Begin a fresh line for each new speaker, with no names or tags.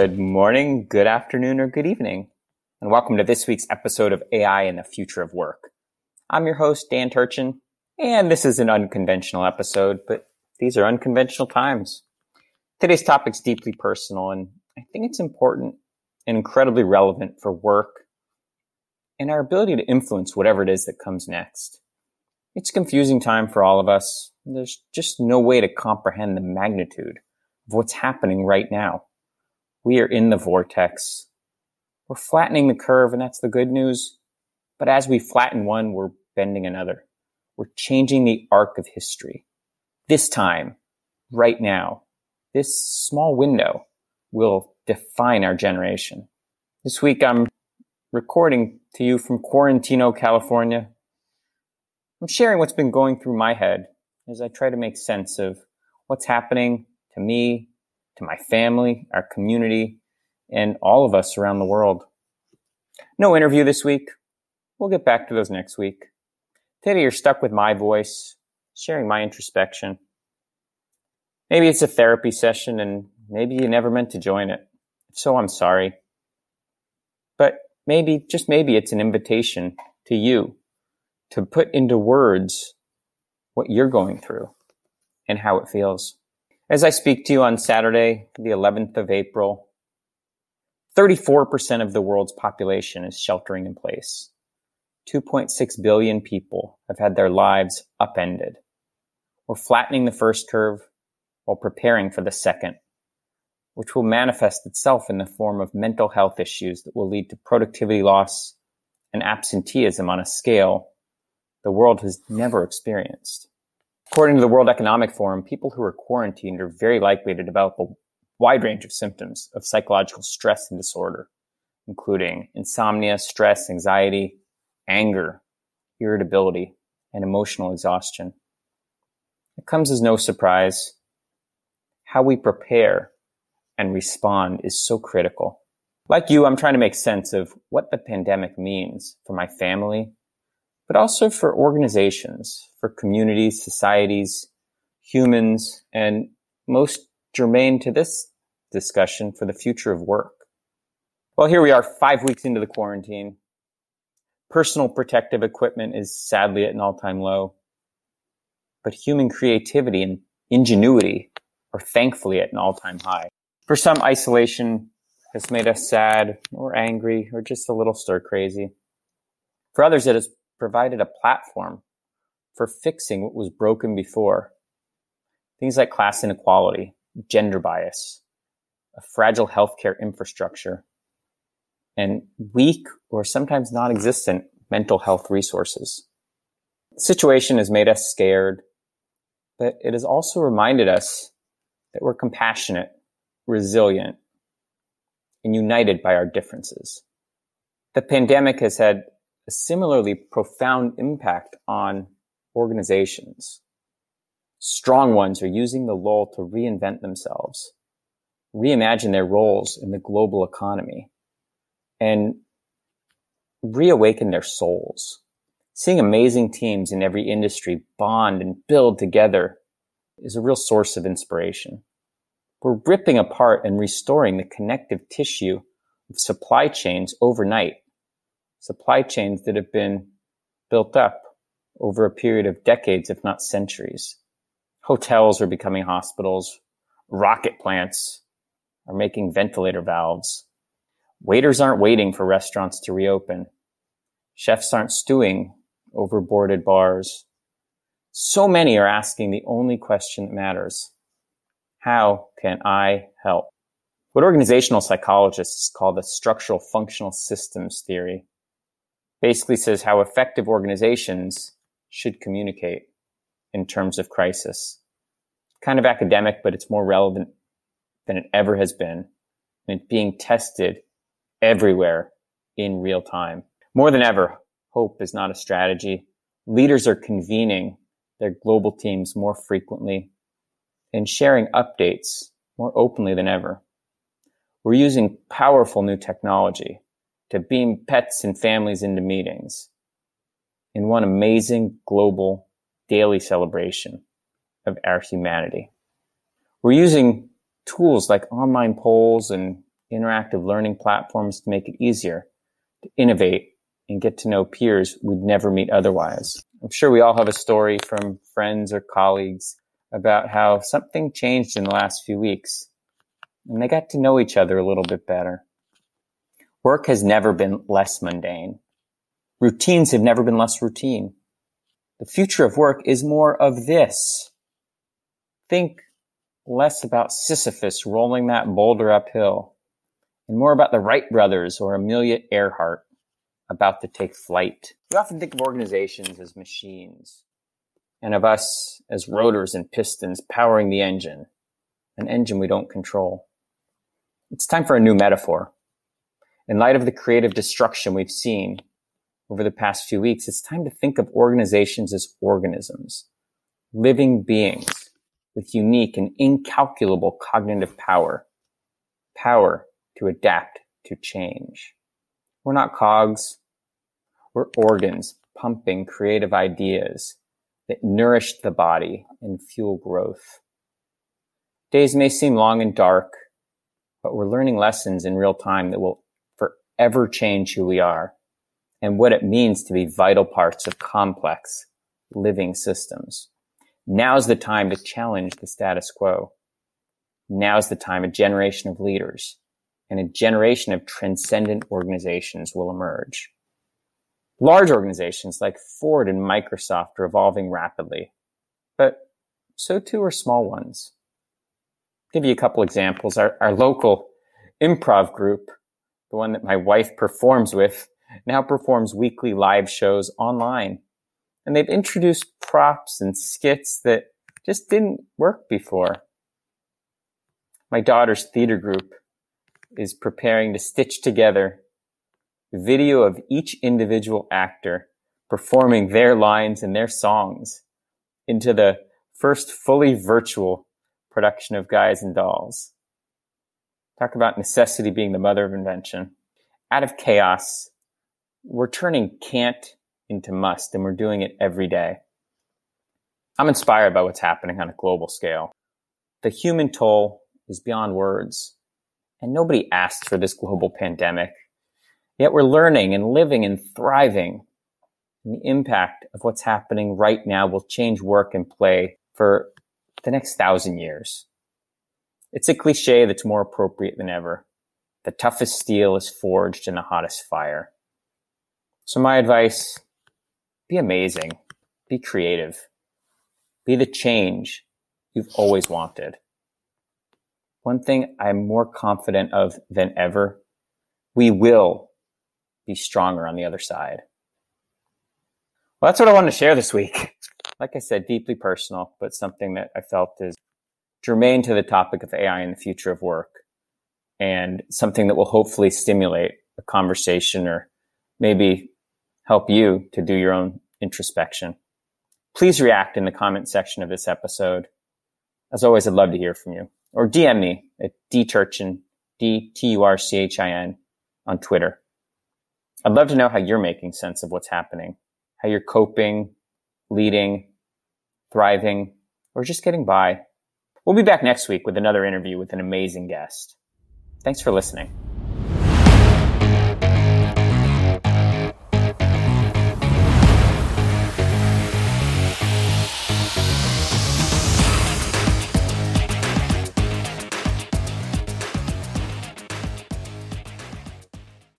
Good morning, good afternoon, or good evening, and welcome to this week's episode of AI and the Future of Work. I'm your host, Dan Turchin, and this is an unconventional episode, but these are unconventional times. Today's topic is deeply personal, and I think it's important and incredibly relevant for work and our ability to influence whatever it is that comes next. It's a confusing time for all of us. There's just no way to comprehend the magnitude of what's happening right now. We are in the vortex. We're flattening the curve, and that's the good news. But as we flatten one, we're bending another. We're changing the arc of history. This time, right now, this small window will define our generation. This week, I'm recording to you from Quarantino, California. I'm sharing what's been going through my head as I try to make sense of what's happening to me, to my family, our community, and all of us around the world. No interview this week. We'll get back to those next week. Today you're stuck with my voice, sharing my introspection. Maybe it's a therapy session and maybe you never meant to join it. If so, I'm sorry. But maybe, just maybe it's an invitation to you to put into words what you're going through and how it feels. As I speak to you on Saturday, the 11th of April, 34% of the world's population is sheltering in place. 2.6 billion people have had their lives upended. We're flattening the first curve while preparing for the second, which will manifest itself in the form of mental health issues that will lead to productivity loss and absenteeism on a scale the world has never experienced. According to the World Economic Forum, people who are quarantined are very likely to develop a wide range of symptoms of psychological stress and disorder, including insomnia, stress, anxiety, anger, irritability, and emotional exhaustion. It comes as no surprise. How we prepare and respond is so critical. Like you, I'm trying to make sense of what the pandemic means for my family, but also for organizations, for communities, societies, humans, and most germane to this discussion for the future of work. Well, here we are five weeks into the quarantine. Personal protective equipment is sadly at an all time low, but human creativity and ingenuity are thankfully at an all time high. For some, isolation has made us sad or angry or just a little stir crazy. For others, it has provided a platform for fixing what was broken before. Things like class inequality, gender bias, a fragile healthcare infrastructure, and weak or sometimes non-existent mental health resources. The situation has made us scared, but it has also reminded us that we're compassionate, resilient, and united by our differences. The pandemic has had a similarly profound impact on organizations. Strong ones are using the lull to reinvent themselves, reimagine their roles in the global economy, and reawaken their souls. Seeing amazing teams in every industry bond and build together is a real source of inspiration. We're ripping apart and restoring the connective tissue of supply chains overnight. Supply chains that have been built up over a period of decades, if not centuries. Hotels are becoming hospitals. Rocket plants are making ventilator valves. Waiters aren't waiting for restaurants to reopen. Chefs aren't stewing over boarded bars. So many are asking the only question that matters. How can I help? What organizational psychologists call the structural functional systems theory basically says how effective organizations should communicate in terms of crisis. Kind of academic, but it's more relevant than it ever has been. And it's being tested everywhere in real time. More than ever, hope is not a strategy. Leaders are convening their global teams more frequently and sharing updates more openly than ever. We're using powerful new technology to beam pets and families into meetings in one amazing global daily celebration of our humanity. We're using tools like online polls and interactive learning platforms to make it easier to innovate and get to know peers we'd never meet otherwise. I'm sure we all have a story from friends or colleagues about how something changed in the last few weeks and they got to know each other a little bit better. Work has never been less mundane. Routines have never been less routine. The future of work is more of this. Think less about Sisyphus rolling that boulder uphill and more about the Wright brothers or Amelia Earhart about to take flight. We often think of organizations as machines and of us as rotors and pistons powering the engine, an engine we don't control. It's time for a new metaphor. In light of the creative destruction we've seen over the past few weeks, it's time to think of organizations as organisms, living beings with unique and incalculable cognitive power, power to adapt to change. We're not cogs. We're organs pumping creative ideas that nourish the body and fuel growth. Days may seem long and dark, but we're learning lessons in real time that will forever change who we are and what it means to be vital parts of complex living systems. Now's the time to challenge the status quo. Now's the time a generation of leaders and a generation of transcendent organizations will emerge. Large organizations like Ford and Microsoft are evolving rapidly, but so too are small ones give you a couple examples. Our, our local improv group, the one that my wife performs with, now performs weekly live shows online. And they've introduced props and skits that just didn't work before. My daughter's theater group is preparing to stitch together video of each individual actor performing their lines and their songs into the first fully virtual production of guys and dolls. Talk about necessity being the mother of invention. Out of chaos, we're turning can't into must, and we're doing it every day. I'm inspired by what's happening on a global scale. The human toll is beyond words, and nobody asked for this global pandemic. Yet we're learning and living and thriving. And the impact of what's happening right now will change work and play for the next thousand years. It's a cliche that's more appropriate than ever. The toughest steel is forged in the hottest fire. So my advice, be amazing. Be creative. Be the change you've always wanted. One thing I'm more confident of than ever, we will be stronger on the other side. Well, that's what I wanted to share this week. like I said, deeply personal, but something that I felt is germane to the topic of AI in the future of work and something that will hopefully stimulate a conversation or maybe help you to do your own introspection. Please react in the comment section of this episode. As always, I'd love to hear from you or DM me at dturchin, D-T-U-R-C-H-I-N on Twitter. I'd love to know how you're making sense of what's happening, how you're coping, leading, thriving, or just getting by. We'll be back next week with another interview with an amazing guest. Thanks for listening.